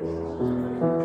Christ.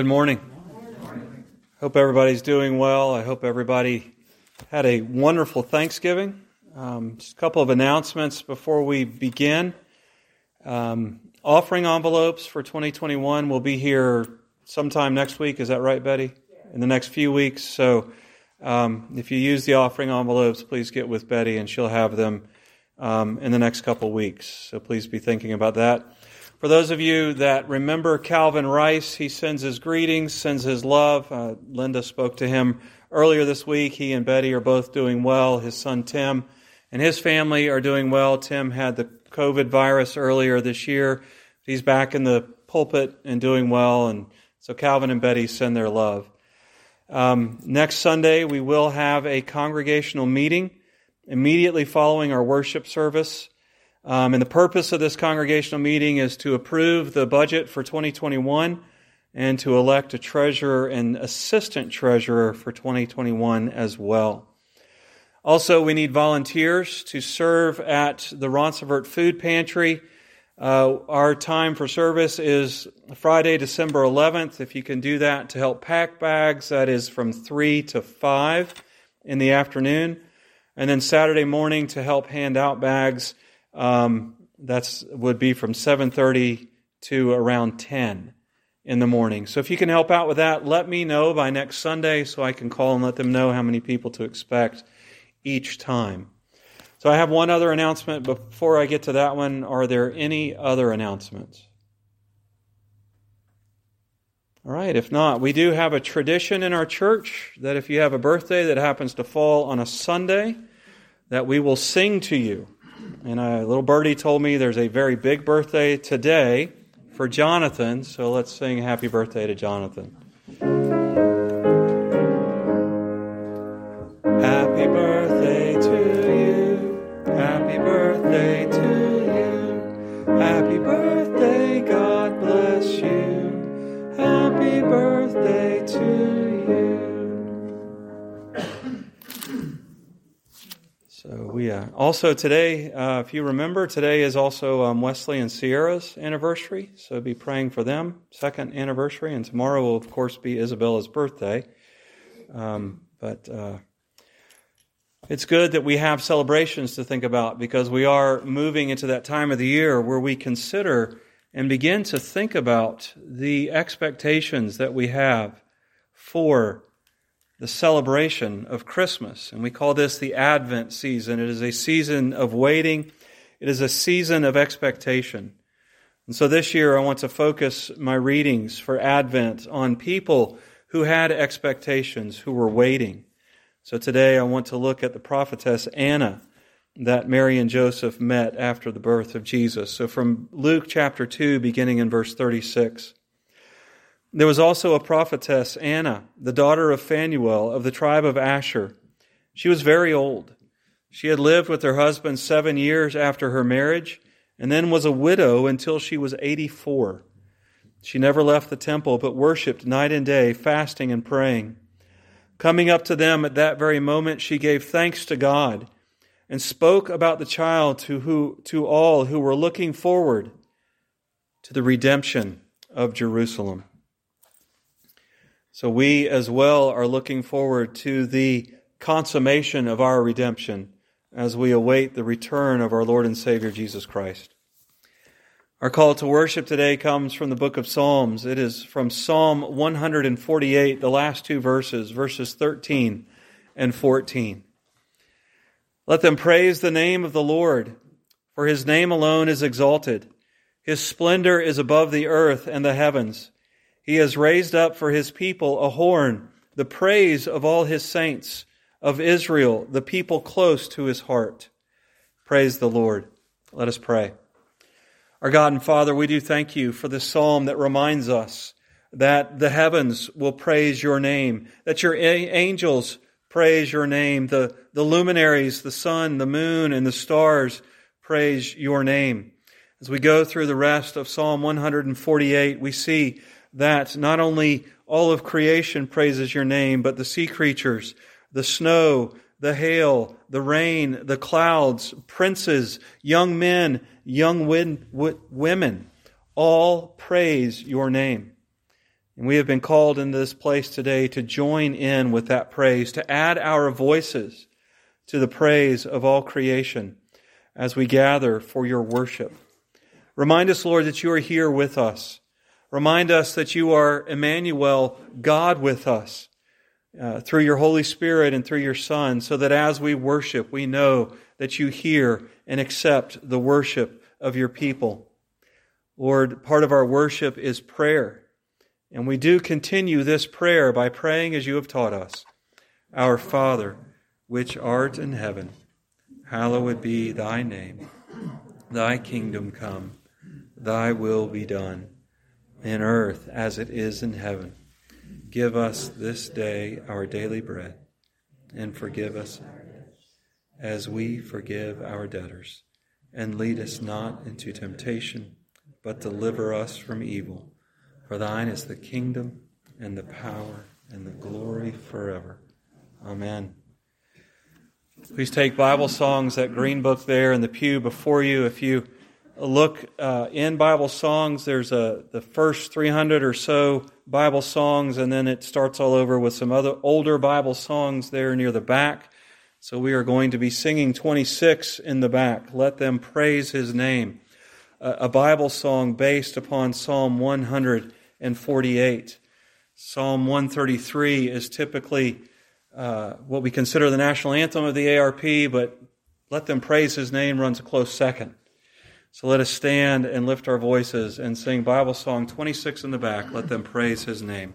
Good morning. Hope everybody's doing well. I hope everybody had a wonderful Thanksgiving. Um, just a couple of announcements before we begin. Um, offering envelopes for 2021 will be here sometime next week. Is that right, Betty? In the next few weeks. So um, if you use the offering envelopes, please get with Betty and she'll have them um, in the next couple weeks. So please be thinking about that. For those of you that remember Calvin Rice, he sends his greetings, sends his love. Uh, Linda spoke to him earlier this week. He and Betty are both doing well. His son Tim and his family are doing well. Tim had the COVID virus earlier this year. He's back in the pulpit and doing well. And so Calvin and Betty send their love. Um, next Sunday, we will have a congregational meeting immediately following our worship service. Um, and the purpose of this congregational meeting is to approve the budget for 2021 and to elect a treasurer and assistant treasurer for 2021 as well. Also, we need volunteers to serve at the Ronceverte Food Pantry. Uh, our time for service is Friday, December 11th. If you can do that to help pack bags, that is from 3 to 5 in the afternoon. And then Saturday morning to help hand out bags um, that's would be from 7:30 to around 10 in the morning. So if you can help out with that, let me know by next Sunday so I can call and let them know how many people to expect each time. So I have one other announcement before I get to that one. Are there any other announcements? All right, if not, we do have a tradition in our church that if you have a birthday that happens to fall on a Sunday, that we will sing to you. And a little birdie told me there's a very big birthday today for Jonathan, so let's sing happy birthday to Jonathan. Uh, also today, uh, if you remember, today is also um, Wesley and Sierra's anniversary. So be praying for them, second anniversary, and tomorrow will of course be Isabella's birthday. Um, but uh, it's good that we have celebrations to think about because we are moving into that time of the year where we consider and begin to think about the expectations that we have for the celebration of Christmas. And we call this the Advent season. It is a season of waiting, it is a season of expectation. And so this year I want to focus my readings for Advent on people who had expectations, who were waiting. So today I want to look at the prophetess Anna that Mary and Joseph met after the birth of Jesus. So from Luke chapter 2, beginning in verse 36. There was also a prophetess, Anna, the daughter of Phanuel of the tribe of Asher. She was very old. She had lived with her husband seven years after her marriage and then was a widow until she was 84. She never left the temple, but worshiped night and day, fasting and praying. Coming up to them at that very moment, she gave thanks to God and spoke about the child to, who, to all who were looking forward to the redemption of Jerusalem. So we as well are looking forward to the consummation of our redemption as we await the return of our Lord and Savior Jesus Christ. Our call to worship today comes from the book of Psalms. It is from Psalm 148, the last two verses, verses 13 and 14. Let them praise the name of the Lord, for his name alone is exalted. His splendor is above the earth and the heavens. He has raised up for his people a horn, the praise of all his saints, of Israel, the people close to his heart. Praise the Lord. Let us pray. Our God and Father, we do thank you for this psalm that reminds us that the heavens will praise your name, that your angels praise your name. The, the luminaries, the sun, the moon, and the stars praise your name. As we go through the rest of Psalm 148, we see that not only all of creation praises your name, but the sea creatures, the snow, the hail, the rain, the clouds, princes, young men, young women, all praise your name. And we have been called into this place today to join in with that praise, to add our voices to the praise of all creation as we gather for your worship. Remind us, Lord, that you are here with us. Remind us that you are Emmanuel, God with us, uh, through your Holy Spirit and through your Son, so that as we worship, we know that you hear and accept the worship of your people. Lord, part of our worship is prayer. And we do continue this prayer by praying as you have taught us Our Father, which art in heaven, hallowed be thy name. Thy kingdom come, thy will be done, in earth as it is in heaven. Give us this day our daily bread, and forgive us as we forgive our debtors. And lead us not into temptation, but deliver us from evil. For thine is the kingdom and the power and the glory forever. Amen. Please take Bible songs, that green book there in the pew before you. If you look uh, in Bible songs, there's a, the first 300 or so Bible songs, and then it starts all over with some other older Bible songs there near the back. So we are going to be singing 26 in the back. Let them praise his name. a Bible song based upon Psalm 148. Psalm 133 is typically uh, what we consider the national anthem of the ARP, but let them praise his name runs a close second. So let us stand and lift our voices and sing Bible song 26 in the back. Let them praise his name.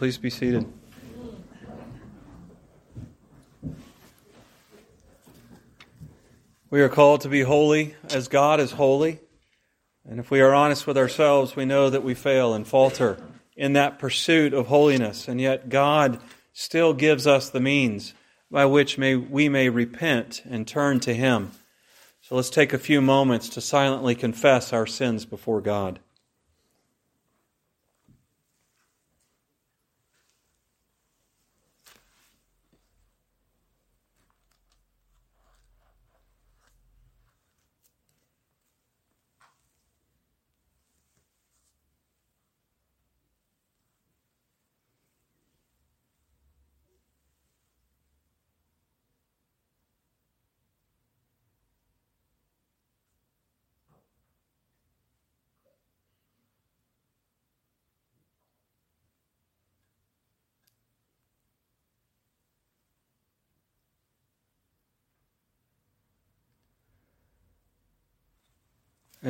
Please be seated. We are called to be holy as God is holy. And if we are honest with ourselves, we know that we fail and falter in that pursuit of holiness. And yet, God still gives us the means by which may, we may repent and turn to Him. So let's take a few moments to silently confess our sins before God.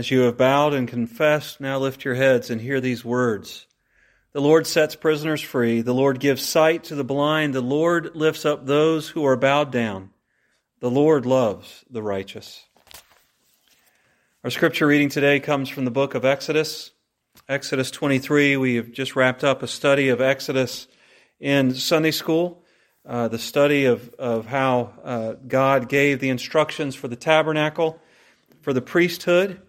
As you have bowed and confessed, now lift your heads and hear these words. The Lord sets prisoners free. The Lord gives sight to the blind. The Lord lifts up those who are bowed down. The Lord loves the righteous. Our scripture reading today comes from the book of Exodus. Exodus 23. We have just wrapped up a study of Exodus in Sunday school, uh, the study of, of how uh, God gave the instructions for the tabernacle, for the priesthood,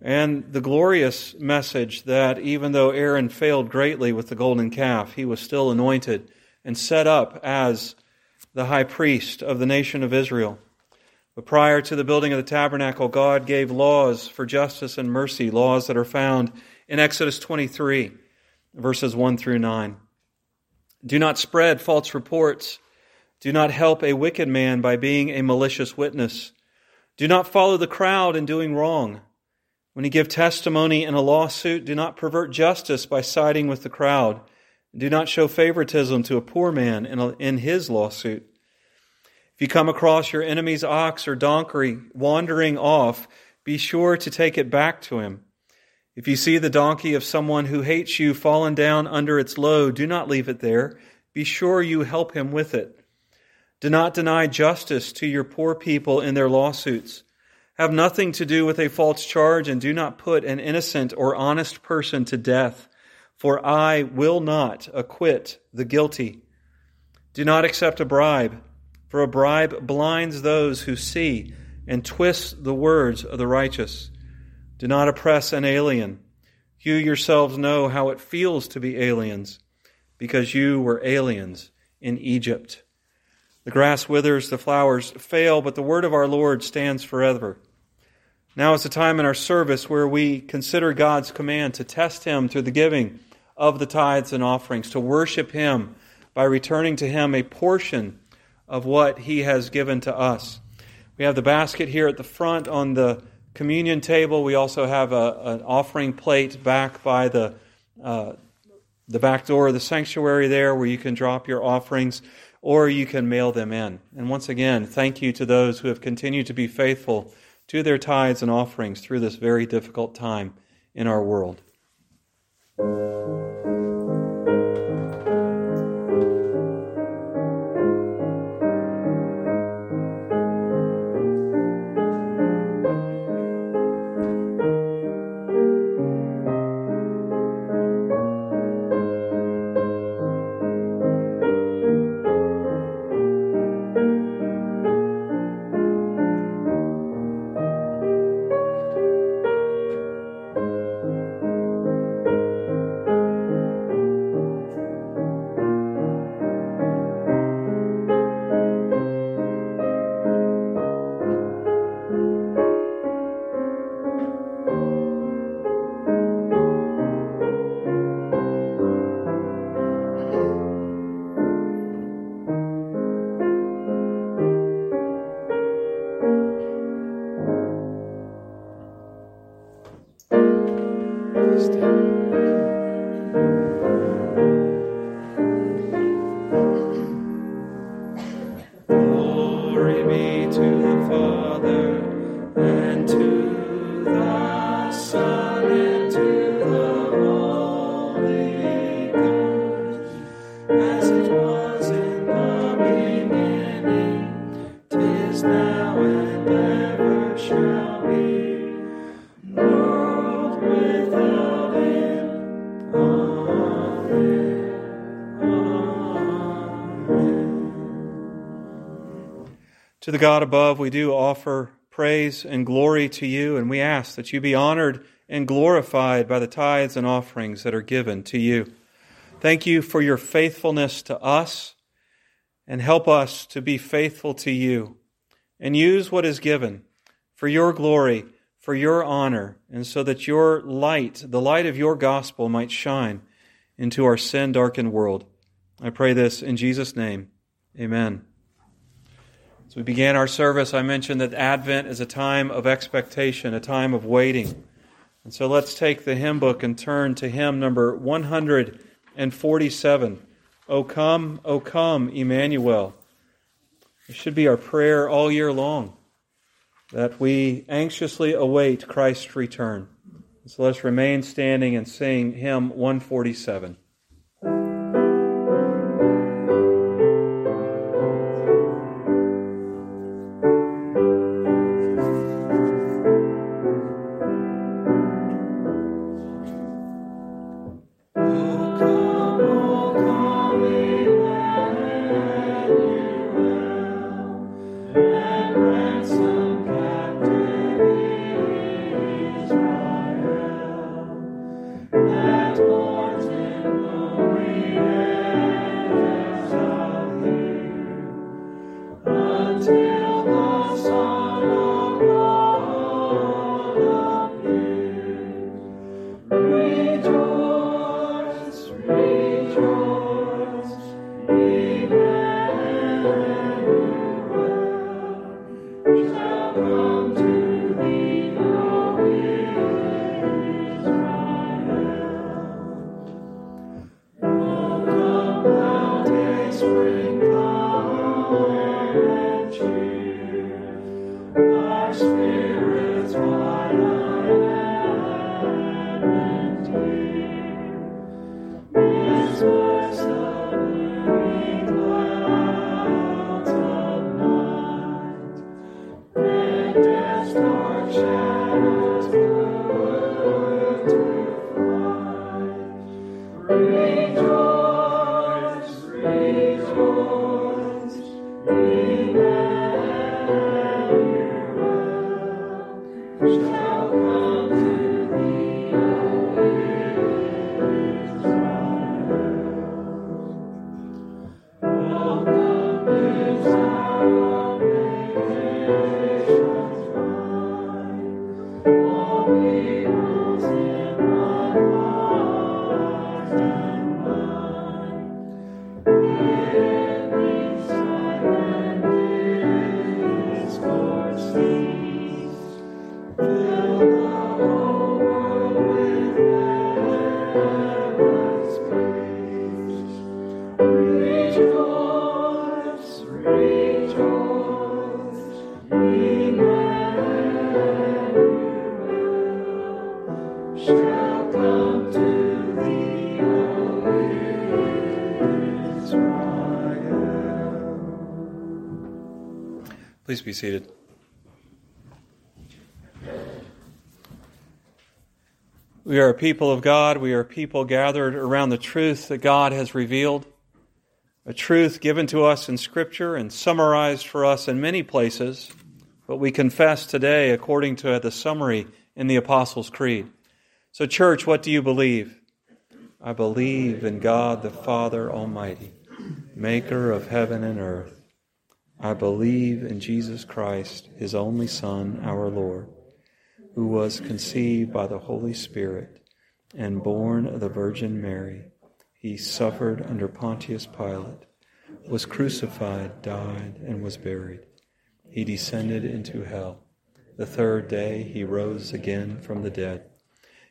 and the glorious message that even though Aaron failed greatly with the golden calf, he was still anointed and set up as the high priest of the nation of Israel. But prior to the building of the tabernacle, God gave laws for justice and mercy, laws that are found in Exodus 23, verses 1 through 9. Do not spread false reports. Do not help a wicked man by being a malicious witness. Do not follow the crowd in doing wrong. When you give testimony in a lawsuit, do not pervert justice by siding with the crowd. Do not show favoritism to a poor man in, a, in his lawsuit. If you come across your enemy's ox or donkey wandering off, be sure to take it back to him. If you see the donkey of someone who hates you fallen down under its load, do not leave it there. Be sure you help him with it. Do not deny justice to your poor people in their lawsuits. Have nothing to do with a false charge, and do not put an innocent or honest person to death, for I will not acquit the guilty. Do not accept a bribe, for a bribe blinds those who see and twists the words of the righteous. Do not oppress an alien. You yourselves know how it feels to be aliens, because you were aliens in Egypt. The grass withers, the flowers fail, but the word of our Lord stands forever. Now is the time in our service where we consider God's command to test Him through the giving of the tithes and offerings, to worship Him by returning to Him a portion of what He has given to us. We have the basket here at the front on the communion table. We also have a, an offering plate back by the, uh, the back door of the sanctuary there where you can drop your offerings or you can mail them in. And once again, thank you to those who have continued to be faithful to their tithes and offerings through this very difficult time in our world. To the God above, we do offer praise and glory to you, and we ask that you be honored and glorified by the tithes and offerings that are given to you. Thank you for your faithfulness to us, and help us to be faithful to you, and use what is given for your glory, for your honor, and so that your light, the light of your gospel, might shine into our sin darkened world. I pray this in Jesus' name. Amen. As we began our service, I mentioned that Advent is a time of expectation, a time of waiting. And so let's take the hymn book and turn to hymn number 147. O come, O come, Emmanuel. It should be our prayer all year long that we anxiously await Christ's return. So let's remain standing and sing hymn 147. Be seated. We are a people of God. We are a people gathered around the truth that God has revealed, a truth given to us in Scripture and summarized for us in many places, but we confess today according to the summary in the Apostles' Creed. So, church, what do you believe? I believe in God the Father Almighty, maker of heaven and earth. I believe in Jesus Christ, his only Son, our Lord, who was conceived by the Holy Spirit and born of the Virgin Mary. He suffered under Pontius Pilate, was crucified, died, and was buried. He descended into hell. The third day he rose again from the dead.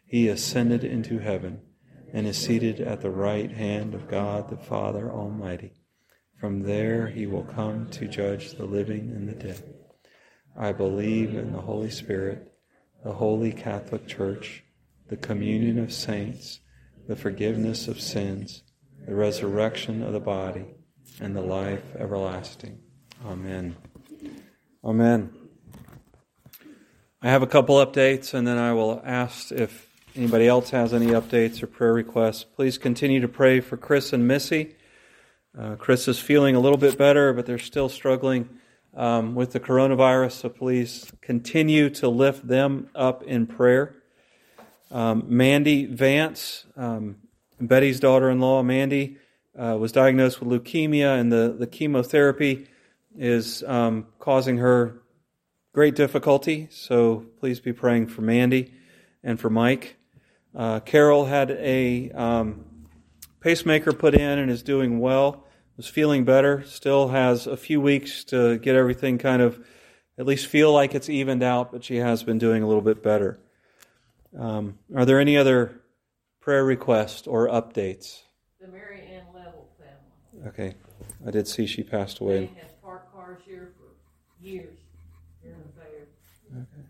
He ascended into heaven and is seated at the right hand of God the Father Almighty. From there he will come to judge the living and the dead. I believe in the Holy Spirit, the holy Catholic Church, the communion of saints, the forgiveness of sins, the resurrection of the body, and the life everlasting. Amen. Amen. I have a couple updates, and then I will ask if anybody else has any updates or prayer requests. Please continue to pray for Chris and Missy. Uh, Chris is feeling a little bit better, but they're still struggling um, with the coronavirus, so please continue to lift them up in prayer. Um, Mandy Vance, um, Betty's daughter in law, Mandy, uh, was diagnosed with leukemia, and the, the chemotherapy is um, causing her great difficulty. So please be praying for Mandy and for Mike. Uh, Carol had a um, pacemaker put in and is doing well. Was feeling better. Still has a few weeks to get everything kind of at least feel like it's evened out, but she has been doing a little bit better. Um, are there any other prayer requests or updates? The Mary Ann Level family. Okay, I did see she passed away. They have parked cars here for years during the fair. Okay.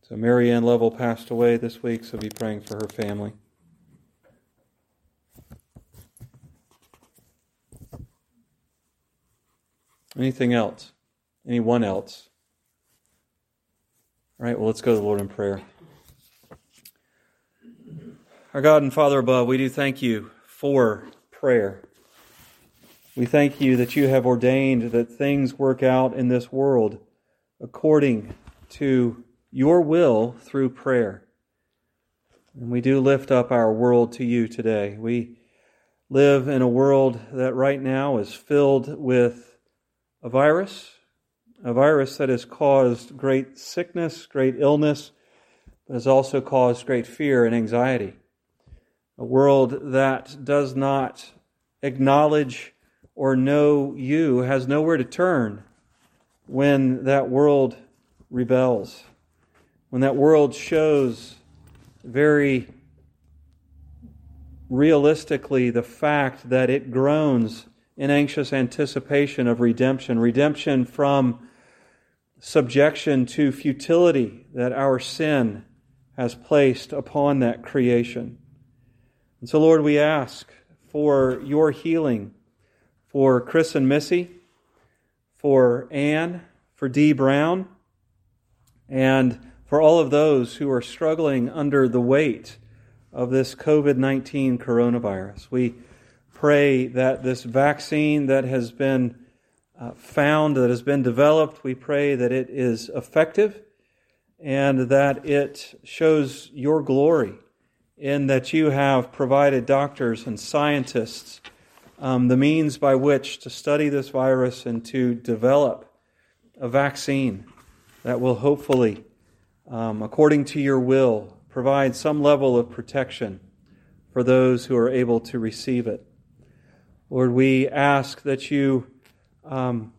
So Mary Ann Level passed away this week, so be praying for her family. Anything else? Anyone else? All right, well, let's go to the Lord in prayer. Our God and Father above, we do thank you for prayer. We thank you that you have ordained that things work out in this world according to your will through prayer. And we do lift up our world to you today. We live in a world that right now is filled with a virus, a virus that has caused great sickness, great illness, but has also caused great fear and anxiety. A world that does not acknowledge or know you has nowhere to turn when that world rebels, when that world shows very realistically the fact that it groans in anxious anticipation of redemption, redemption from subjection to futility that our sin has placed upon that creation. And so, Lord, we ask for your healing for Chris and Missy, for Anne, for Dee Brown, and for all of those who are struggling under the weight of this COVID 19 coronavirus. We pray that this vaccine that has been uh, found, that has been developed, we pray that it is effective and that it shows your glory in that you have provided doctors and scientists um, the means by which to study this virus and to develop a vaccine that will hopefully, um, according to your will, provide some level of protection for those who are able to receive it. Lord, we ask that you um,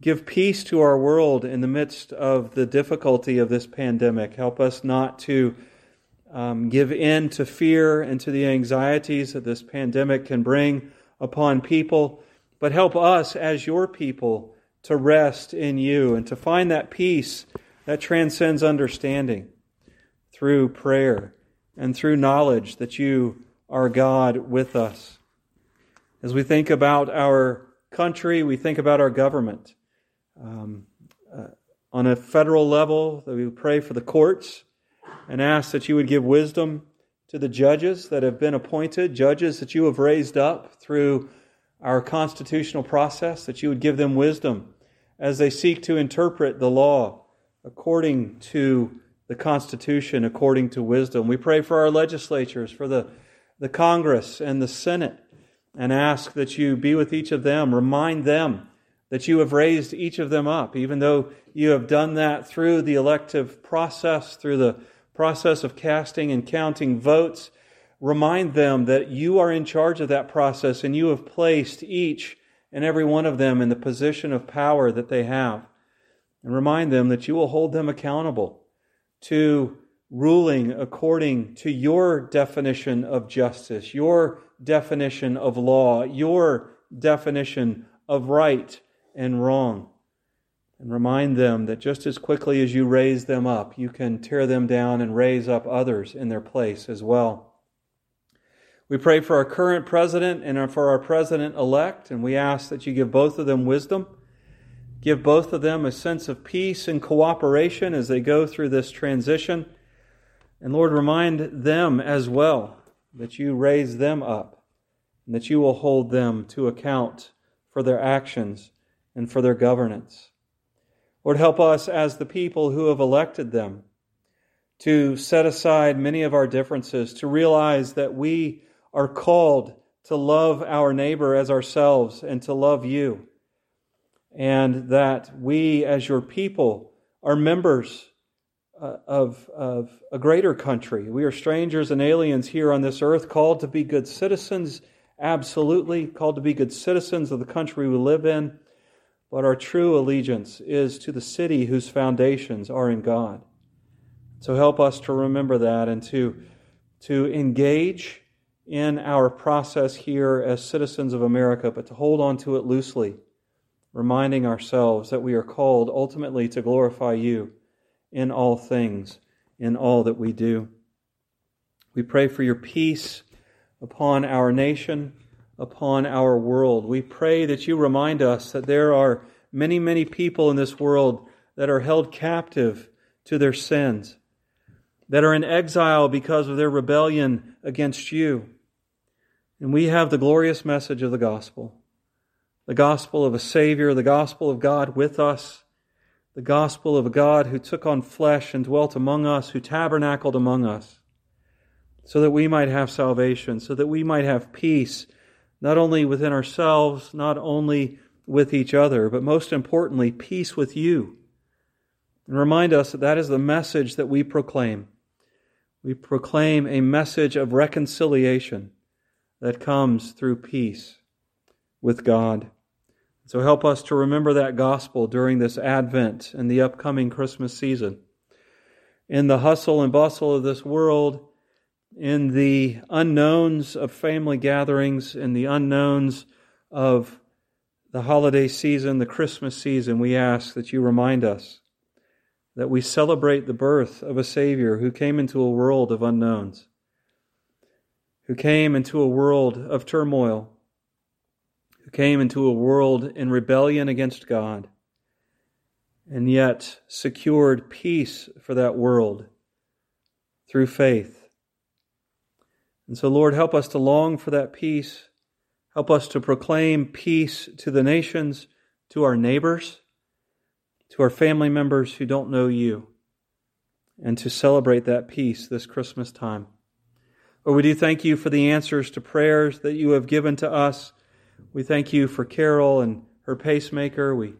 give peace to our world in the midst of the difficulty of this pandemic. Help us not to um, give in to fear and to the anxieties that this pandemic can bring upon people, but help us as your people to rest in you and to find that peace that transcends understanding through prayer and through knowledge that you are God with us. As we think about our country, we think about our government. Um, uh, on a federal level, we pray for the courts and ask that you would give wisdom to the judges that have been appointed, judges that you have raised up through our constitutional process, that you would give them wisdom as they seek to interpret the law according to the Constitution, according to wisdom. We pray for our legislatures, for the, the Congress and the Senate, and ask that you be with each of them. Remind them that you have raised each of them up, even though you have done that through the elective process, through the process of casting and counting votes. Remind them that you are in charge of that process and you have placed each and every one of them in the position of power that they have. And remind them that you will hold them accountable to ruling according to your definition of justice, your definition of law, your definition of right and wrong. And remind them that just as quickly as you raise them up, you can tear them down and raise up others in their place as well. We pray for our current president and for our president elect, and we ask that you give both of them wisdom. Give both of them a sense of peace and cooperation as they go through this transition. And Lord, remind them as well that you raise them up and that you will hold them to account for their actions and for their governance. Lord, help us as the people who have elected them to set aside many of our differences, to realize that we are called to love our neighbor as ourselves and to love you, and that we, as your people, are members uh, of, of a greater country. We are strangers and aliens here on this earth, called to be good citizens, absolutely, called to be good citizens of the country we live in but our true allegiance is to the city whose foundations are in God. So help us to remember that and to, to engage in our process here as citizens of America, but to hold on to it loosely, reminding ourselves that we are called ultimately to glorify you in all things, in all that we do. We pray for your peace upon our nation upon our world. We pray that you remind us that there are many, many people in this world that are held captive to their sins, that are in exile because of their rebellion against you. And we have the glorious message of the gospel the gospel of a Savior, the gospel of God with us, the gospel of a God who took on flesh and dwelt among us, who tabernacled among us, so that we might have salvation, so that we might have peace not only within ourselves, not only with each other, but most importantly, peace with you. And remind us that that is the message that we proclaim. We proclaim a message of reconciliation that comes through peace with God. So help us to remember that gospel during this Advent and the upcoming Christmas season. In the hustle and bustle of this world, in the unknowns of family gatherings, in the unknowns of the holiday season, the Christmas season, we ask that you remind us that we celebrate the birth of a Savior who came into a world of unknowns, who came into a world of turmoil, who came into a world in rebellion against God, and yet secured peace for that world through faith and so, Lord, help us to long for that peace. Help us to proclaim peace to the nations, to our neighbors, to our family members who don't know you, and to celebrate that peace this Christmas time. Lord, we do thank you for the answers to prayers that you have given to us. We thank you for Carol and her pacemaker. We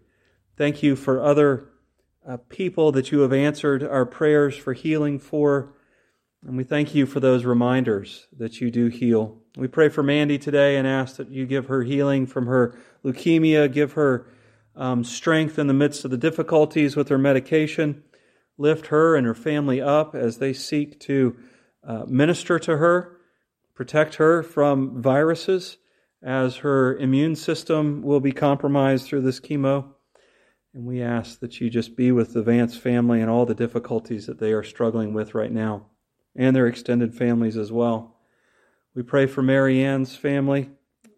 thank you for other uh, people that you have answered our prayers for healing for. And we thank you for those reminders that you do heal. We pray for Mandy today and ask that you give her healing from her leukemia, give her um, strength in the midst of the difficulties with her medication. Lift her and her family up as they seek to uh, minister to her, protect her from viruses as her immune system will be compromised through this chemo. And we ask that you just be with the Vance family and all the difficulties that they are struggling with right now and their extended families as well. We pray for Mary Ann's family,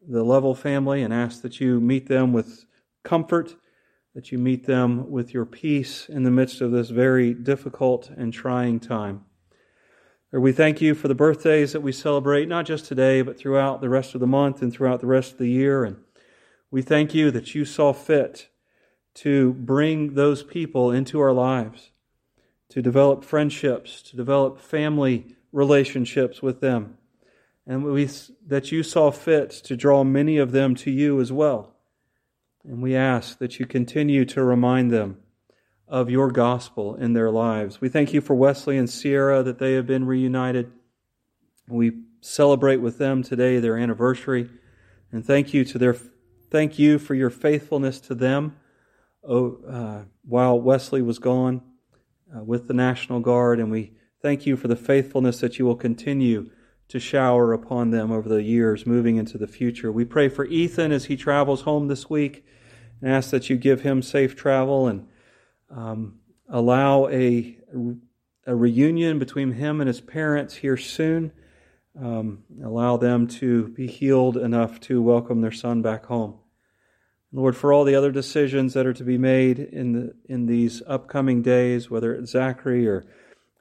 the Lovell family, and ask that you meet them with comfort, that you meet them with your peace in the midst of this very difficult and trying time. Lord, we thank you for the birthdays that we celebrate, not just today, but throughout the rest of the month and throughout the rest of the year. And we thank you that you saw fit to bring those people into our lives to develop friendships, to develop family relationships with them. And we, that you saw fit to draw many of them to you as well. And we ask that you continue to remind them of your gospel in their lives. We thank you for Wesley and Sierra that they have been reunited. We celebrate with them today their anniversary. And thank you to their thank you for your faithfulness to them oh, uh, while Wesley was gone uh, with the National Guard, and we thank you for the faithfulness that you will continue to shower upon them over the years moving into the future. We pray for Ethan as he travels home this week and ask that you give him safe travel and um, allow a, a reunion between him and his parents here soon. Um, allow them to be healed enough to welcome their son back home. Lord, for all the other decisions that are to be made in, the, in these upcoming days, whether it's Zachary or,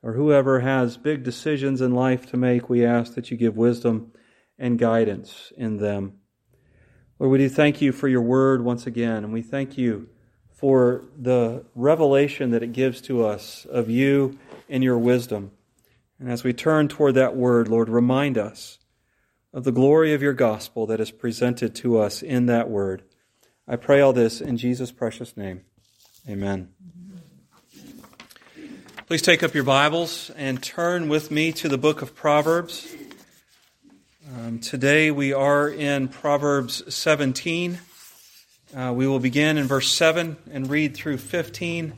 or whoever has big decisions in life to make, we ask that you give wisdom and guidance in them. Lord, we do thank you for your word once again, and we thank you for the revelation that it gives to us of you and your wisdom. And as we turn toward that word, Lord, remind us of the glory of your gospel that is presented to us in that word. I pray all this in Jesus' precious name. Amen. Please take up your Bibles and turn with me to the book of Proverbs. Um, today we are in Proverbs 17. Uh, we will begin in verse 7 and read through 15,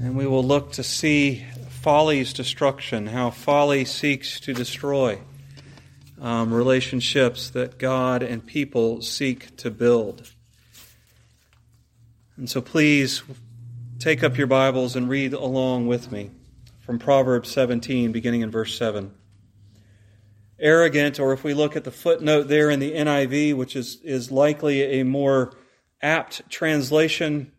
and we will look to see folly's destruction, how folly seeks to destroy um, relationships that God and people seek to build. And so please take up your Bibles and read along with me from Proverbs 17, beginning in verse 7 arrogant, or if we look at the footnote there in the NIV, which is, is likely a more apt translation,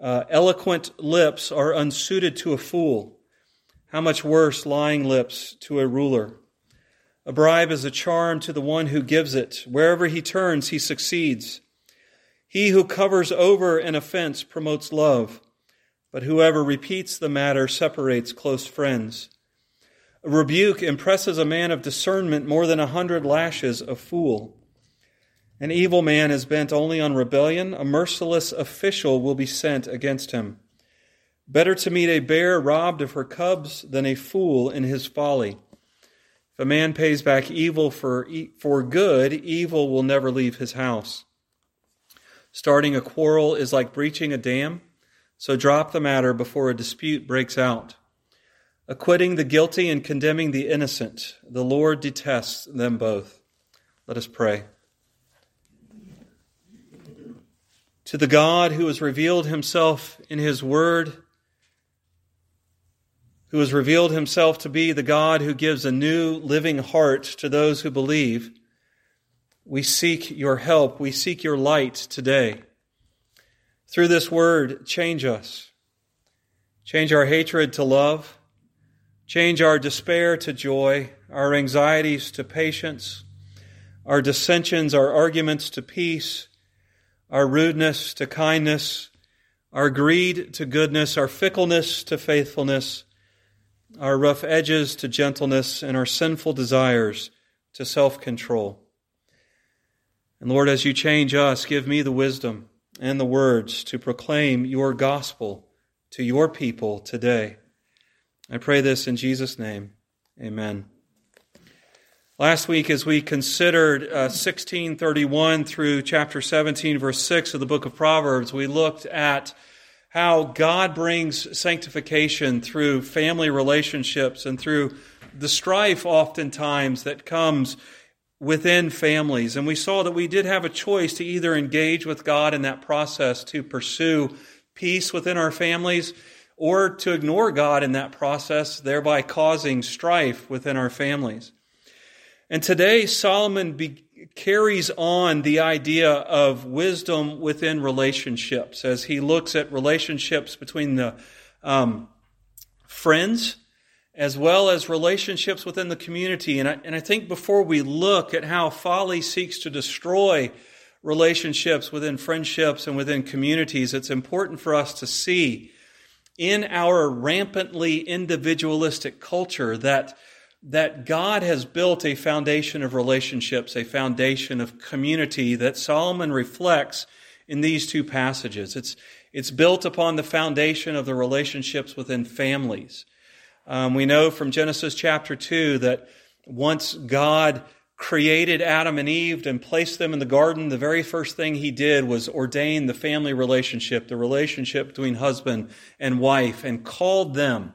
uh, eloquent lips are unsuited to a fool. How much worse lying lips to a ruler? A bribe is a charm to the one who gives it. Wherever he turns, he succeeds. He who covers over an offense promotes love, but whoever repeats the matter separates close friends. A rebuke impresses a man of discernment more than a hundred lashes a fool. An evil man is bent only on rebellion. A merciless official will be sent against him. Better to meet a bear robbed of her cubs than a fool in his folly. If a man pays back evil for, for good, evil will never leave his house. Starting a quarrel is like breaching a dam, so drop the matter before a dispute breaks out acquitting the guilty and condemning the innocent. The Lord detests them both. Let us pray. To the God who has revealed himself in his word, who has revealed himself to be the God who gives a new living heart to those who believe, we seek your help. We seek your light today. Through this word, change us. Change our hatred to love Change our despair to joy, our anxieties to patience, our dissensions, our arguments to peace, our rudeness to kindness, our greed to goodness, our fickleness to faithfulness, our rough edges to gentleness, and our sinful desires to self control. And Lord, as you change us, give me the wisdom and the words to proclaim your gospel to your people today. I pray this in Jesus' name. Amen. Last week, as we considered uh, 1631 through chapter 17, verse 6 of the book of Proverbs, we looked at how God brings sanctification through family relationships and through the strife oftentimes that comes within families. And we saw that we did have a choice to either engage with God in that process to pursue peace within our families or to ignore God in that process, thereby causing strife within our families. And today, Solomon be, carries on the idea of wisdom within relationships as he looks at relationships between the um, friends as well as relationships within the community. And I, and I think before we look at how folly seeks to destroy relationships within friendships and within communities, it's important for us to see in our rampantly individualistic culture that, that God has built a foundation of relationships, a foundation of community that Solomon reflects in these two passages. It's, it's built upon the foundation of the relationships within families. Um, we know from Genesis chapter 2 that once God created Adam and Eve and placed them in the garden, the very first thing he did was ordain the family relationship, the relationship between husband and wife, and called them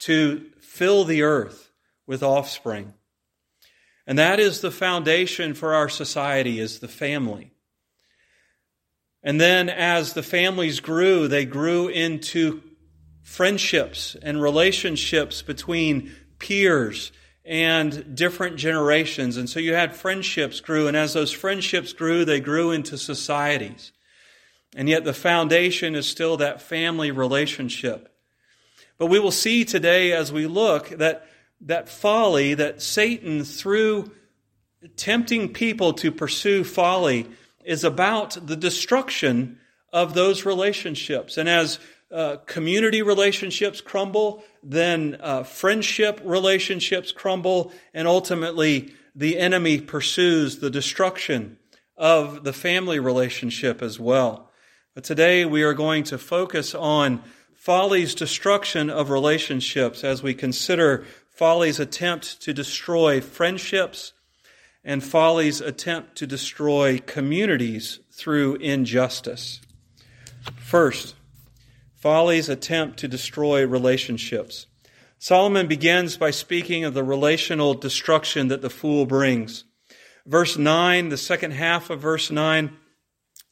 to fill the earth with offspring. And that is the foundation for our society is the family. And then as the families grew, they grew into friendships and relationships between peers and different generations. And so you had friendships grew, and as those friendships grew, they grew into societies. And yet the foundation is still that family relationship. But we will see today as we look that that folly that Satan through tempting people to pursue folly is about the destruction of those relationships. And as uh, community relationships crumble, then uh, friendship relationships crumble, and ultimately the enemy pursues the destruction of the family relationship as well. But today we are going to focus on folly's destruction of relationships as we consider folly's attempt to destroy friendships and folly's attempt to destroy communities through injustice. First, folly's attempt to destroy relationships. Solomon begins by speaking of the relational destruction that the fool brings. Verse 9, the second half of verse 9,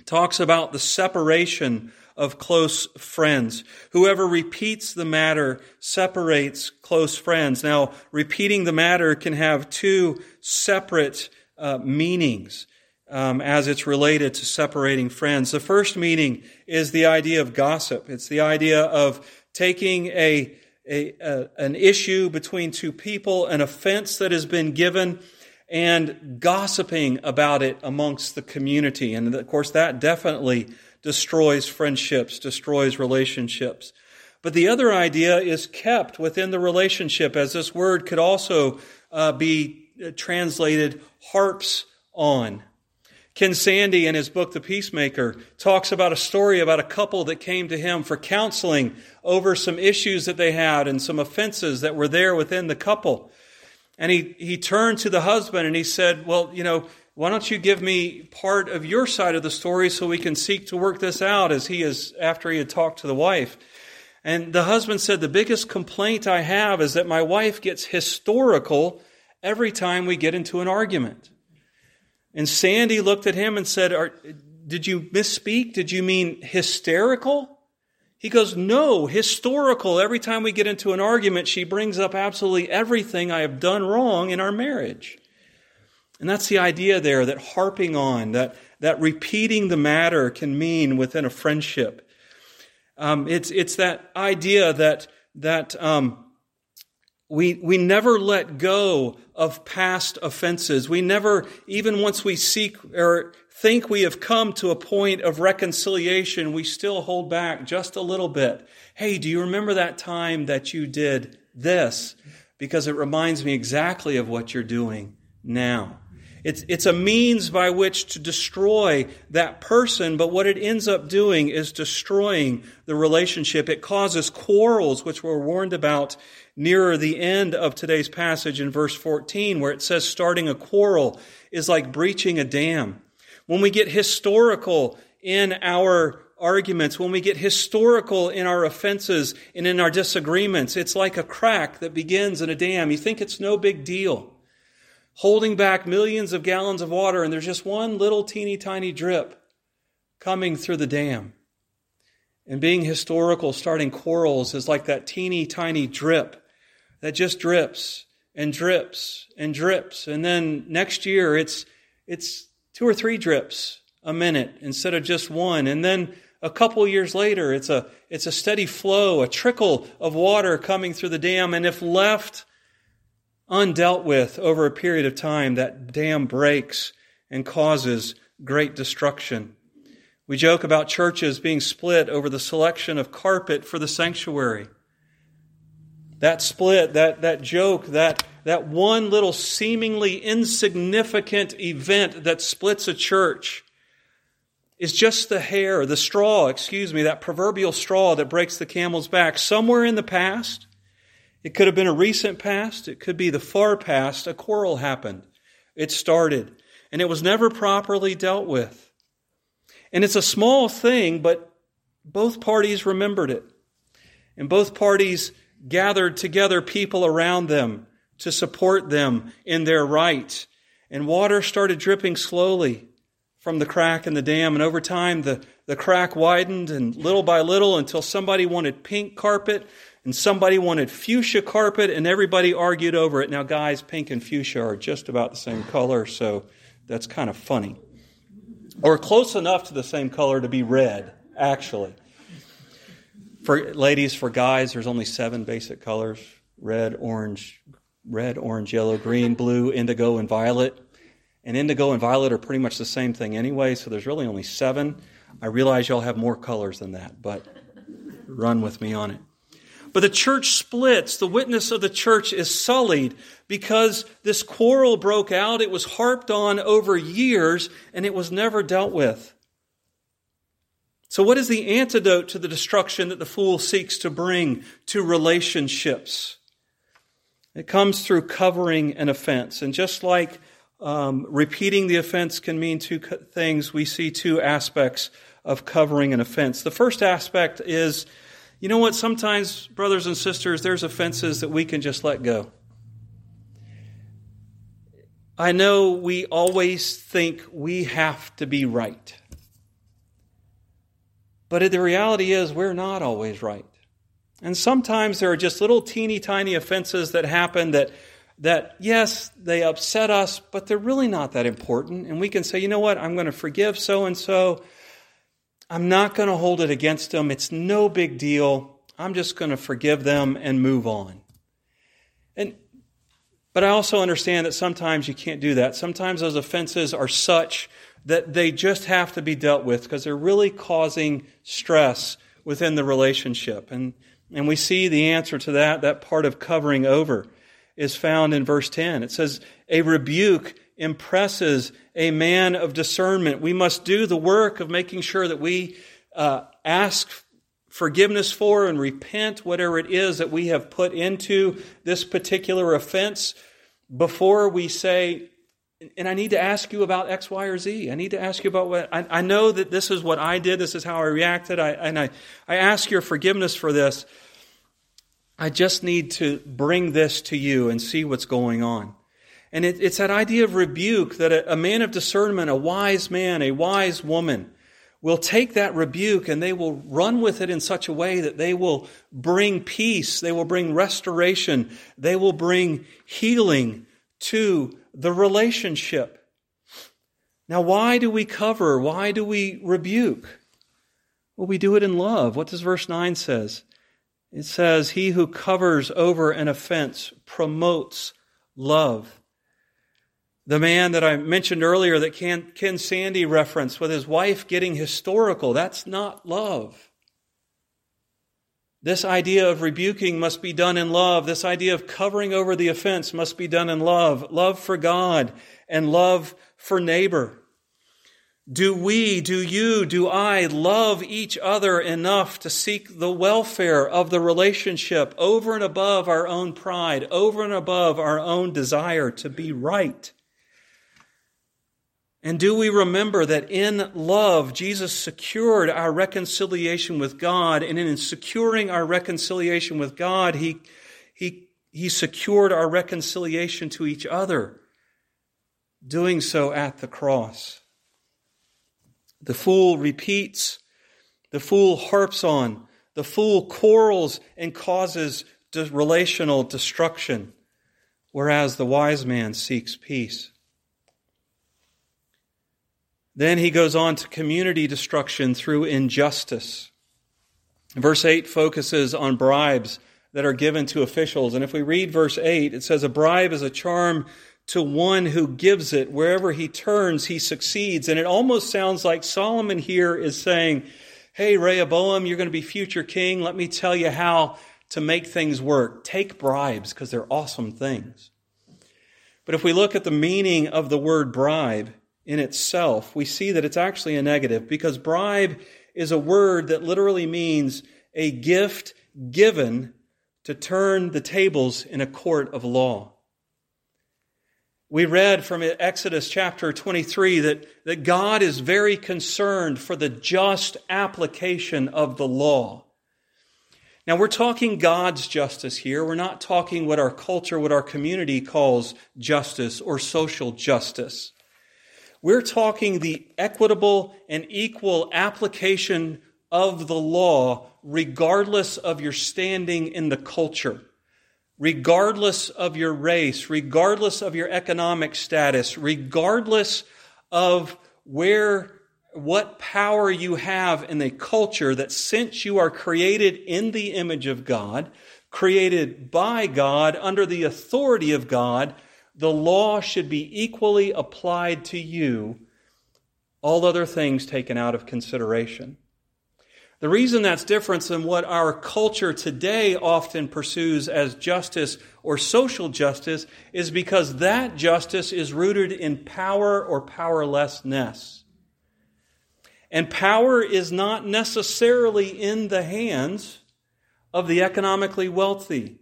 talks about the separation of close friends. Whoever repeats the matter separates close friends. Now, repeating the matter can have two separate uh, meanings um, as it's related to separating friends. The first meaning is the idea of gossip. It's the idea of taking a, a, a an issue between two people, an offense that has been given, and gossiping about it amongst the community. And of course, that definitely destroys friendships, destroys relationships. But the other idea is kept within the relationship, as this word could also uh, be translated harps on. Ken Sande, in his book, The Peacemaker, talks about a story about a couple that came to him for counseling over some issues that they had and some offenses that were there within the couple. And he, he turned to the husband and he said, Well, you know, why don't you give me part of your side of the story so we can seek to work this out as he is after he had talked to the wife. And the husband said, The biggest complaint I have is that my wife gets historical every time we get into an argument. And Sande looked at him and said, Did you misspeak? Did you mean hysterical? He goes, No, historical. Every time we get into an argument, she brings up absolutely everything I have done wrong in our marriage. And that's the idea there that harping on, that, that repeating the matter can mean within a friendship. Um, it's, it's that idea that, that um, we, we never let go of past offenses. We never, even once we seek or think we have come to a point of reconciliation, we still hold back just a little bit. Hey, do you remember that time that you did this? Because it reminds me exactly of what you're doing now. It's, it's a means by which to destroy that person, but what it ends up doing is destroying the relationship. It causes quarrels, which we're warned about nearer the end of today's passage in verse 14, where it says starting a quarrel is like breaching a dam. When we get historical in our arguments, when we get historical in our offenses and in our disagreements, it's like a crack that begins in a dam. You think it's no big deal. Holding back millions of gallons of water, and there's just one little teeny tiny drip coming through the dam. And being historical, starting quarrels is like that teeny tiny drip that just drips and drips and drips. And then next year it's, it's two or three drips a minute instead of just one. And then a couple years later, it's a, it's a steady flow, a trickle of water coming through the dam. And if left undealt with over a period of time, that dam breaks and causes great destruction. We joke about churches being split over the selection of carpet for the sanctuary. That split, that, that joke, that, that one little seemingly insignificant event that splits a church is just the hair, the straw, excuse me, that proverbial straw that breaks the camel's back. Somewhere in the past, it could have been a recent past, it could be the far past, a quarrel happened. It started, and it was never properly dealt with. And it's a small thing, but both parties remembered it. And both parties gathered together people around them to support them in their right. And water started dripping slowly from the crack in the dam. And over time, the, the crack widened and little by little until somebody wanted pink carpet and somebody wanted fuchsia carpet and everybody argued over it. Now, guys, pink and fuchsia are just about the same color, so that's kind of funny. Or close enough to the same color to be red, actually. For ladies, for guys, there's only seven basic colors red, orange, red, orange, yellow, green, blue, indigo, and violet. And indigo and violet are pretty much the same thing anyway, so there's really only seven. I realize y'all have more colors than that, but run with me on it. But the church splits. The witness of the church is sullied because this quarrel broke out. It was harped on over years and it was never dealt with. So, what is the antidote to the destruction that the fool seeks to bring to relationships? It comes through covering an offense. And just like um, repeating the offense can mean two things, we see two aspects of covering an offense. The first aspect is you know what? Sometimes, brothers and sisters, there's offenses that we can just let go. I know we always think we have to be right. But the reality is, we're not always right. And sometimes there are just little teeny tiny offenses that happen that, that, yes, they upset us, but they're really not that important. And we can say, you know what? I'm going to forgive so and so. I'm not going to hold it against them. It's no big deal. I'm just going to forgive them and move on. And but I also understand that sometimes you can't do that. Sometimes those offenses are such that they just have to be dealt with because they're really causing stress within the relationship. And and we see the answer to that, that part of covering over is found in verse 10. It says, A rebuke impresses a man of discernment. We must do the work of making sure that we uh, ask forgiveness for and repent whatever it is that we have put into this particular offense before we say, and I need to ask you about X, Y, or Z. I need to ask you about what I, I know that this is what I did. This is how I reacted. I, and I, I ask your forgiveness for this. I just need to bring this to you and see what's going on. And it, it's that idea of rebuke that a, a man of discernment, a wise man, a wise woman, will take that rebuke and they will run with it in such a way that they will bring peace, they will bring restoration, they will bring healing to the relationship. Now, why do we cover? Why do we rebuke? Well, we do it in love. What does verse 9 says? It says, He who covers over an offense promotes love. The man that I mentioned earlier that Ken, Ken Sande referenced with his wife getting historical, that's not love. This idea of rebuking must be done in love. This idea of covering over the offense must be done in love. Love for God and love for neighbor. Do we, do you, do I love each other enough to seek the welfare of the relationship over and above our own pride, over and above our own desire to be right? And do we remember that in love, Jesus secured our reconciliation with God, and in securing our reconciliation with God, He, he, he secured our reconciliation to each other, doing so at the cross. The fool repeats, the fool harps on, the fool quarrels and causes relational destruction, whereas the wise man seeks peace. Then he goes on to community destruction through injustice. Verse 8 focuses on bribes that are given to officials. And if we read verse 8, it says, A bribe is a charm to one who gives it. Wherever he turns, he succeeds. And it almost sounds like Solomon here is saying, Hey, Rehoboam, you're going to be future king. Let me tell you how to make things work. Take bribes because they're awesome things. But if we look at the meaning of the word bribe, in itself, we see that it's actually a negative because bribe is a word that literally means a gift given to turn the tables in a court of law. We read from Exodus chapter 23 that, that God is very concerned for the just application of the law. Now, we're talking God's justice here. We're not talking what our culture, what our community calls justice or social justice. We're talking the equitable and equal application of the law, regardless of your standing in the culture, regardless of your race, regardless of your economic status, regardless of where what power you have in a culture that since you are created in the image of God, created by God, under the authority of God, the law should be equally applied to you, all other things taken out of consideration. The reason that's different than what our culture today often pursues as justice or social justice is because that justice is rooted in power or powerlessness. And power is not necessarily in the hands of the economically wealthy.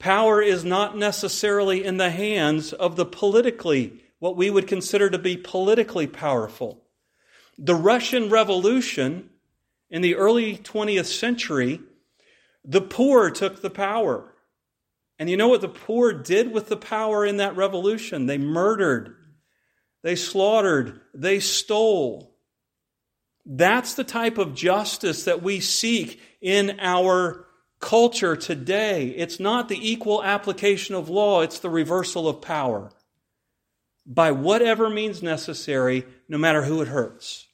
Power is not necessarily in the hands of the politically, what we would consider to be politically powerful. The Russian Revolution in the early 20th century, the poor took the power. And you know what the poor did with the power in that revolution? They murdered, they slaughtered, they stole. That's the type of justice that we seek in our culture today. It's not the equal application of law, it's the reversal of power. By whatever means necessary, no matter who it hurts.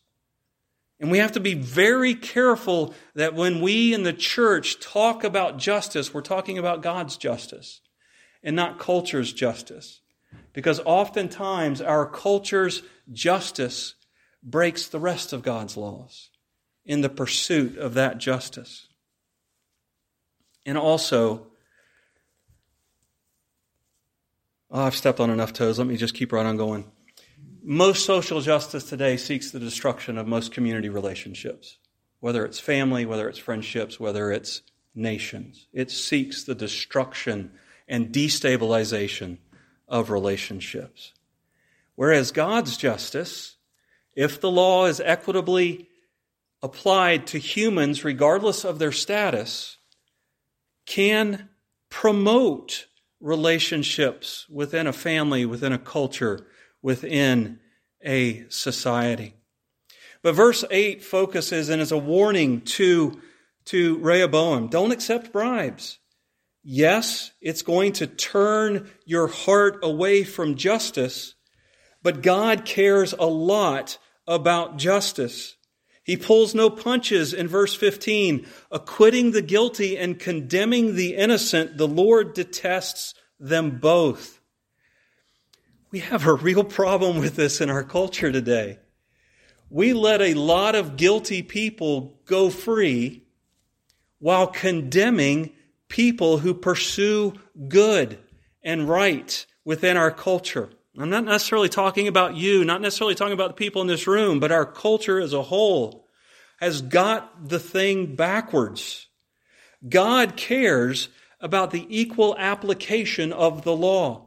And we have to be very careful that when we in the church talk about justice, we're talking about God's justice and not culture's justice. Because oftentimes our culture's justice breaks the rest of God's laws in the pursuit of that justice. And also, oh, I've stepped on enough toes. Let me just keep right on going. Most social justice today seeks the destruction of most community relationships, whether it's family, whether it's friendships, whether it's nations. It seeks the destruction and destabilization of relationships. Whereas God's justice, if the law is equitably applied to humans regardless of their status, can promote relationships within a family, within a culture, within a society. But verse 8 focuses and is a warning to, to Rehoboam don't accept bribes. Yes, it's going to turn your heart away from justice, but God cares a lot about justice. He pulls no punches in verse 15, acquitting the guilty and condemning the innocent. The Lord detests them both. We have a real problem with this in our culture today. We let a lot of guilty people go free while condemning people who pursue good and right within our culture. I'm not necessarily talking about you, not necessarily talking about the people in this room, but our culture as a whole has got the thing backwards. God cares about the equal application of the law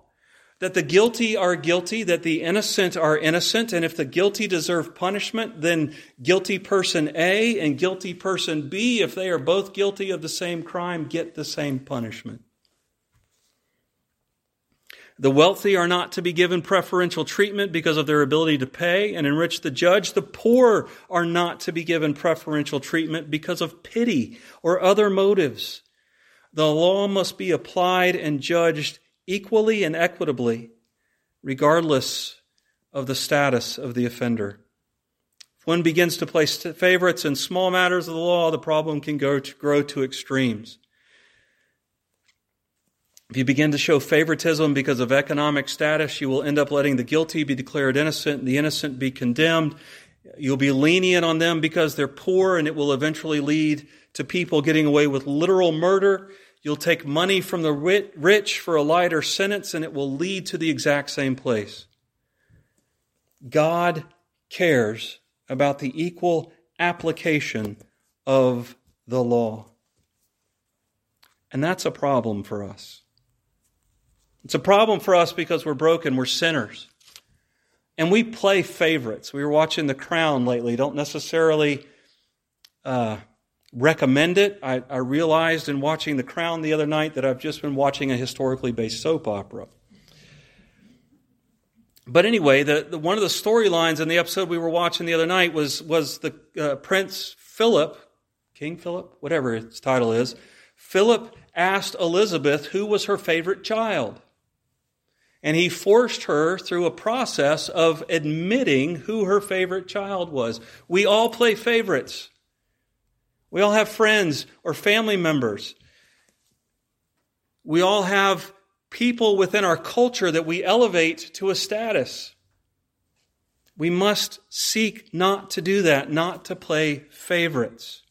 that the guilty are guilty, that the innocent are innocent, and if the guilty deserve punishment, then guilty person A and guilty person B, if they are both guilty of the same crime, get the same punishment. The wealthy are not to be given preferential treatment because of their ability to pay and enrich the judge. The poor are not to be given preferential treatment because of pity or other motives. The law must be applied and judged equally and equitably, regardless of the status of the offender. If one begins to place favorites in small matters of the law, the problem can go to grow to extremes. If you begin to show favoritism because of economic status, you will end up letting the guilty be declared innocent the innocent be condemned. You'll be lenient on them because they're poor, and it will eventually lead to people getting away with literal murder You'll take money from the rich for a lighter sentence, and it will lead to the exact same place. God cares about the equal application of the law. And that's a problem for us. It's a problem for us because we're broken, we're sinners. And we play favorites. We were watching The Crown lately. Don't necessarily uh, recommend it. I, I, realized in watching The Crown the other night that I've just been watching a historically based soap opera. But anyway, the, the one of the storylines in the episode we were watching the other night was was the uh, Prince Philip, King Philip, whatever his title is. Philip asked Elizabeth who was her favorite child. And he forced her through a process of admitting who her favorite child was. We all play favorites. We all have friends or family members. We all have people within our culture that we elevate to a status. We must seek not to do that, not to play favorites.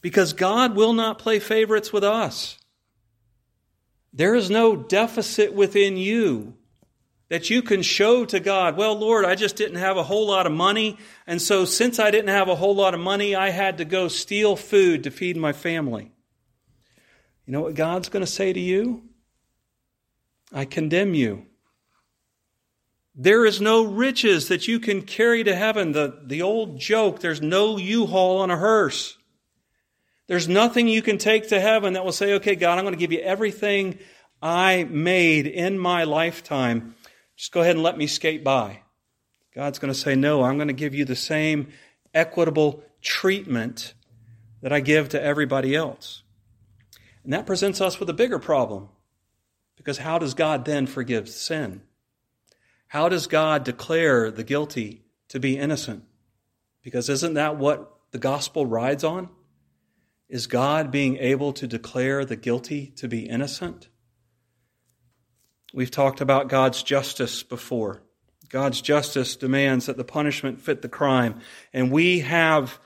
Because God will not play favorites with us. There is no deficit within you that you can show to God, well, Lord, I just didn't have a whole lot of money, and so since I didn't have a whole lot of money, I had to go steal food to feed my family. You know what God's going to say to you? I condemn you. There is no riches that you can carry to heaven. The, the old joke, there's no U-Haul on a hearse. There's nothing you can take to heaven that will say, okay, God, I'm going to give you everything I made in my lifetime just go ahead and let me skate by. God's going to say, No, I'm going to give you the same equitable treatment that I give to everybody else. And that presents us with a bigger problem. Because how does God then forgive sin? How does God declare the guilty to be innocent? Because isn't that what the gospel rides on? Is God being able to declare the guilty to be innocent? We've talked about God's justice before. God's justice demands that the punishment fit the crime. And we have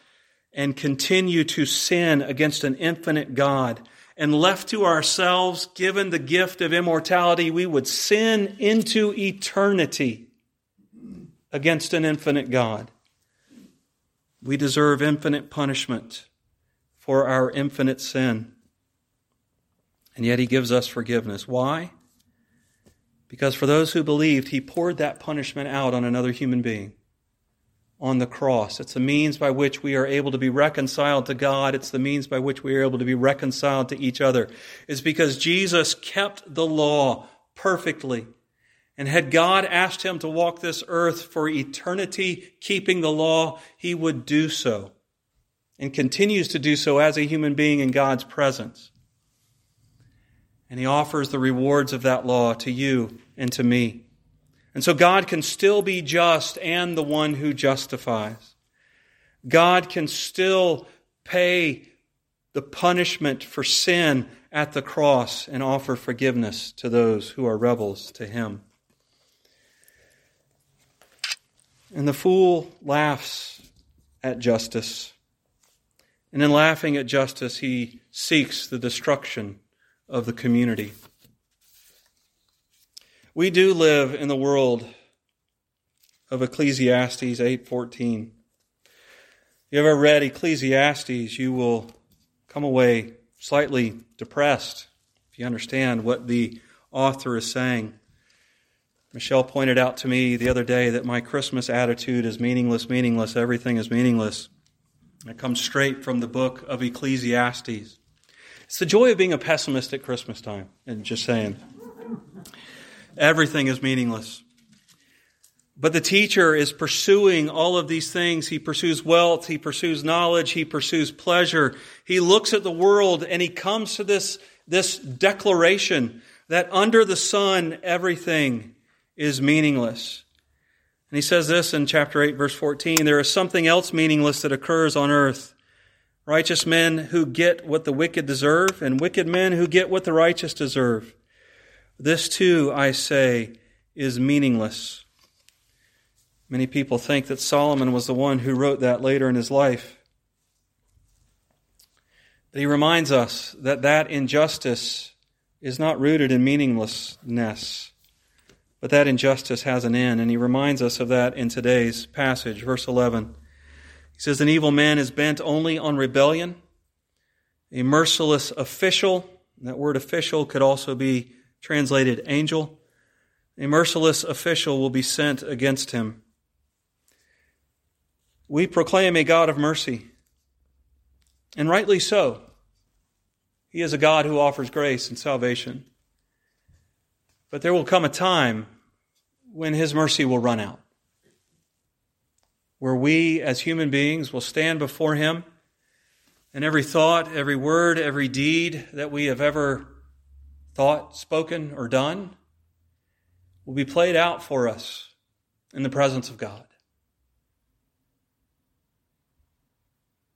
and continue to sin against an infinite God. And left to ourselves, given the gift of immortality, we would sin into eternity against an infinite God. We deserve infinite punishment for our infinite sin. And yet he gives us forgiveness. Why? Because for those who believed, he poured that punishment out on another human being on the cross. It's the means by which we are able to be reconciled to God. It's the means by which we are able to be reconciled to each other. It's because Jesus kept the law perfectly. And had God asked him to walk this earth for eternity, keeping the law, he would do so and continues to do so as a human being in God's presence. And he offers the rewards of that law to you and to me. And so God can still be just and the one who justifies. God can still pay the punishment for sin at the cross and offer forgiveness to those who are rebels to him. And the fool laughs at justice. And in laughing at justice, he seeks the destruction of the community. We do live in the world of Ecclesiastes 8:14. You ever read Ecclesiastes, you will come away slightly depressed if you understand what the author is saying. Michelle pointed out to me the other day that my Christmas attitude is meaningless, meaningless, everything is meaningless. It comes straight from the book of Ecclesiastes. It's the joy of being a pessimist at Christmas time, and just saying. Everything is meaningless. But the teacher is pursuing all of these things. He pursues wealth. He pursues knowledge. He pursues pleasure. He looks at the world and he comes to this, this declaration that under the sun, everything is meaningless. And he says this in chapter 8, verse 14 there is something else meaningless that occurs on earth righteous men who get what the wicked deserve, and wicked men who get what the righteous deserve. This too, I say, is meaningless. Many people think that Solomon was the one who wrote that later in his life. But he reminds us that that injustice is not rooted in meaninglessness, but that injustice has an end. And he reminds us of that in today's passage, verse 11. He says, An evil man is bent only on rebellion. A merciless official, that word official could also be translated angel. A merciless official will be sent against him. We proclaim a God of mercy, and rightly so. He is a God who offers grace and salvation. But there will come a time when his mercy will run out where we as human beings will stand before Him and every thought, every word, every deed that we have ever thought, spoken, or done will be played out for us in the presence of God.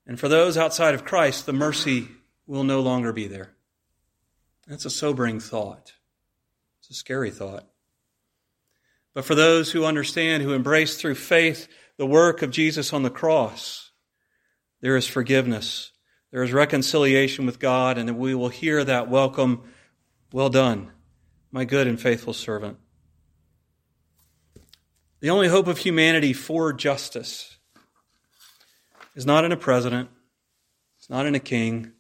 And for those outside of Christ, the mercy will no longer be there. That's a sobering thought. A scary thought. But for those who understand, who embrace through faith the work of Jesus on the cross, there is forgiveness. There is reconciliation with God, and we will hear that welcome, well done, my good and faithful servant. The only hope of humanity for justice is not in a president, it's not in a king,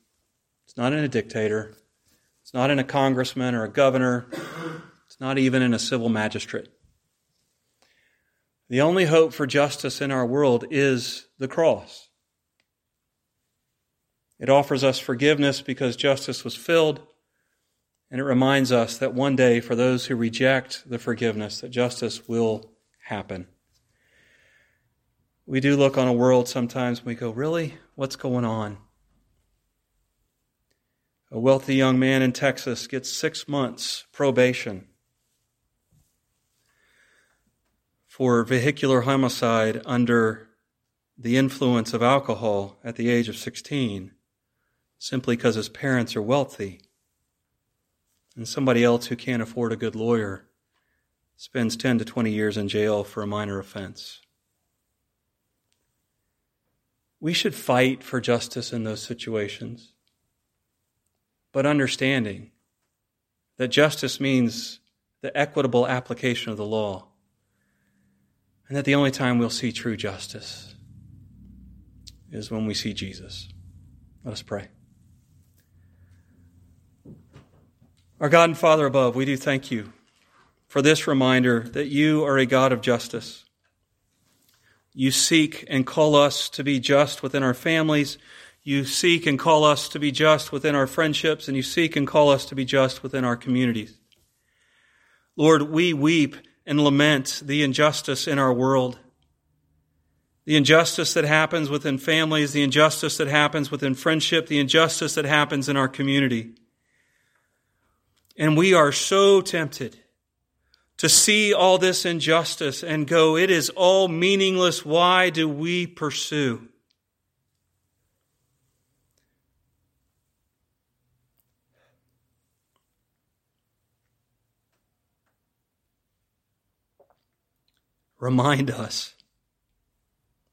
it's not in a dictator, it's not in a congressman or a governor, it's not even in a civil magistrate. The only hope for justice in our world is the cross. It offers us forgiveness because justice was filled, and it reminds us that one day, for those who reject the forgiveness, that justice will happen. We do look on a world sometimes and we go, Really? What's going on? A wealthy young man in Texas gets six months probation for vehicular homicide under the influence of alcohol at the age of 16 simply because his parents are wealthy. And somebody else who can't afford a good lawyer spends 10 to 20 years in jail for a minor offense. We should fight for justice in those situations, but understanding that justice means the equitable application of the law, and that the only time we'll see true justice is when we see Jesus. Let us pray. Our God and Father above, we do thank you for this reminder that you are a God of justice. You seek and call us to be just within our families. You seek and call us to be just within our friendships, and you seek and call us to be just within our communities. Lord, we weep and lament the injustice in our world. The injustice that happens within families, the injustice that happens within friendship, the injustice that happens in our community. And we are so tempted to see all this injustice and go, it is all meaningless. Why do we pursue? Remind us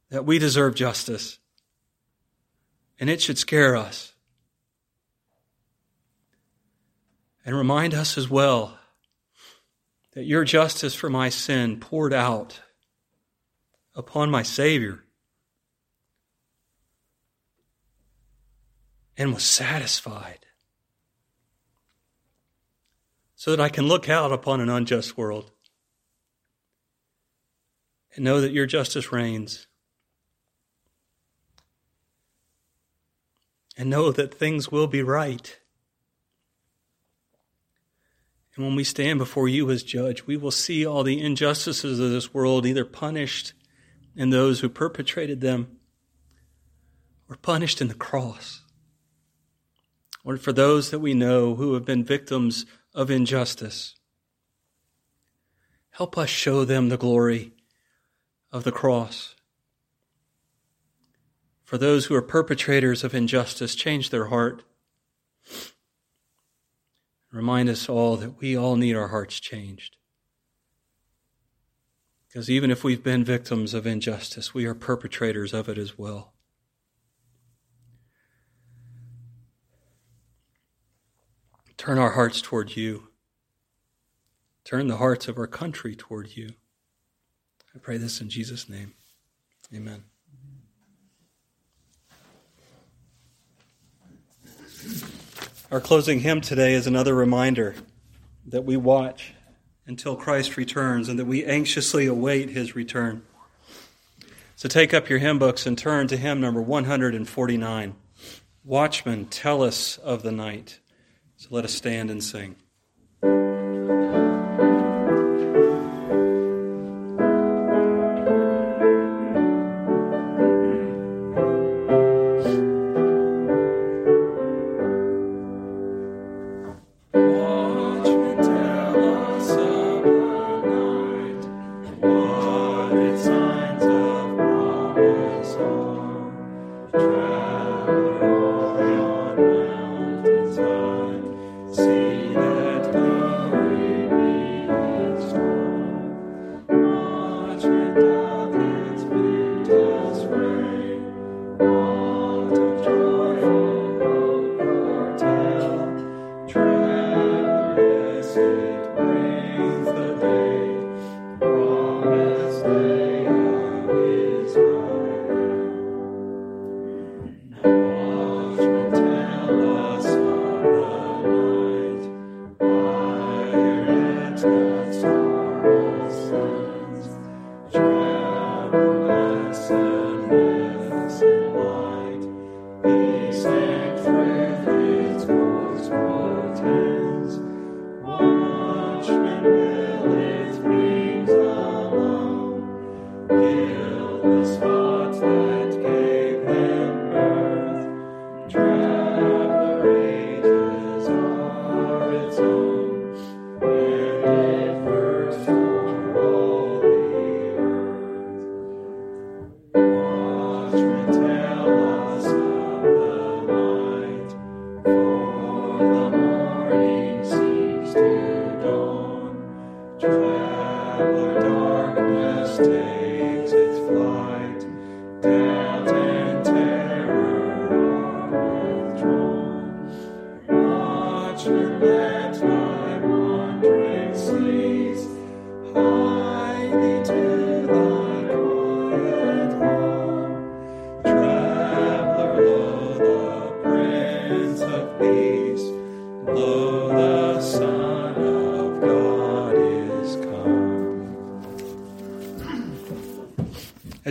that we deserve justice, and it should scare us. And remind us as well that your justice for my sin poured out upon my Savior and was satisfied so that I can look out upon an unjust world and know that your justice reigns and know that things will be right. And when we stand before you as judge, we will see all the injustices of this world either punished in those who perpetrated them or punished in the cross. Or for those that we know who have been victims of injustice. Help us show them the glory of the cross. For those who are perpetrators of injustice, change their heart Remind us all that we all need our hearts changed. Because even if we've been victims of injustice, we are perpetrators of it as well. Turn our hearts toward you. Turn the hearts of our country toward you. I pray this in Jesus' name. Amen. Our closing hymn today is another reminder that we watch until Christ returns and that we anxiously await his return. So take up your hymn books and turn to hymn number 149. Watchmen, tell us of the night. So let us stand and sing.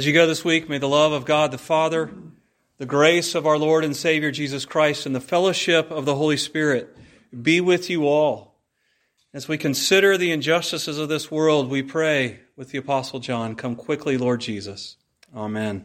As you go this week, may the love of God the Father, the grace of our Lord and Savior Jesus Christ, and the fellowship of the Holy Spirit be with you all. As we consider the injustices of this world, we pray with the Apostle John, Come quickly, Lord Jesus. Amen.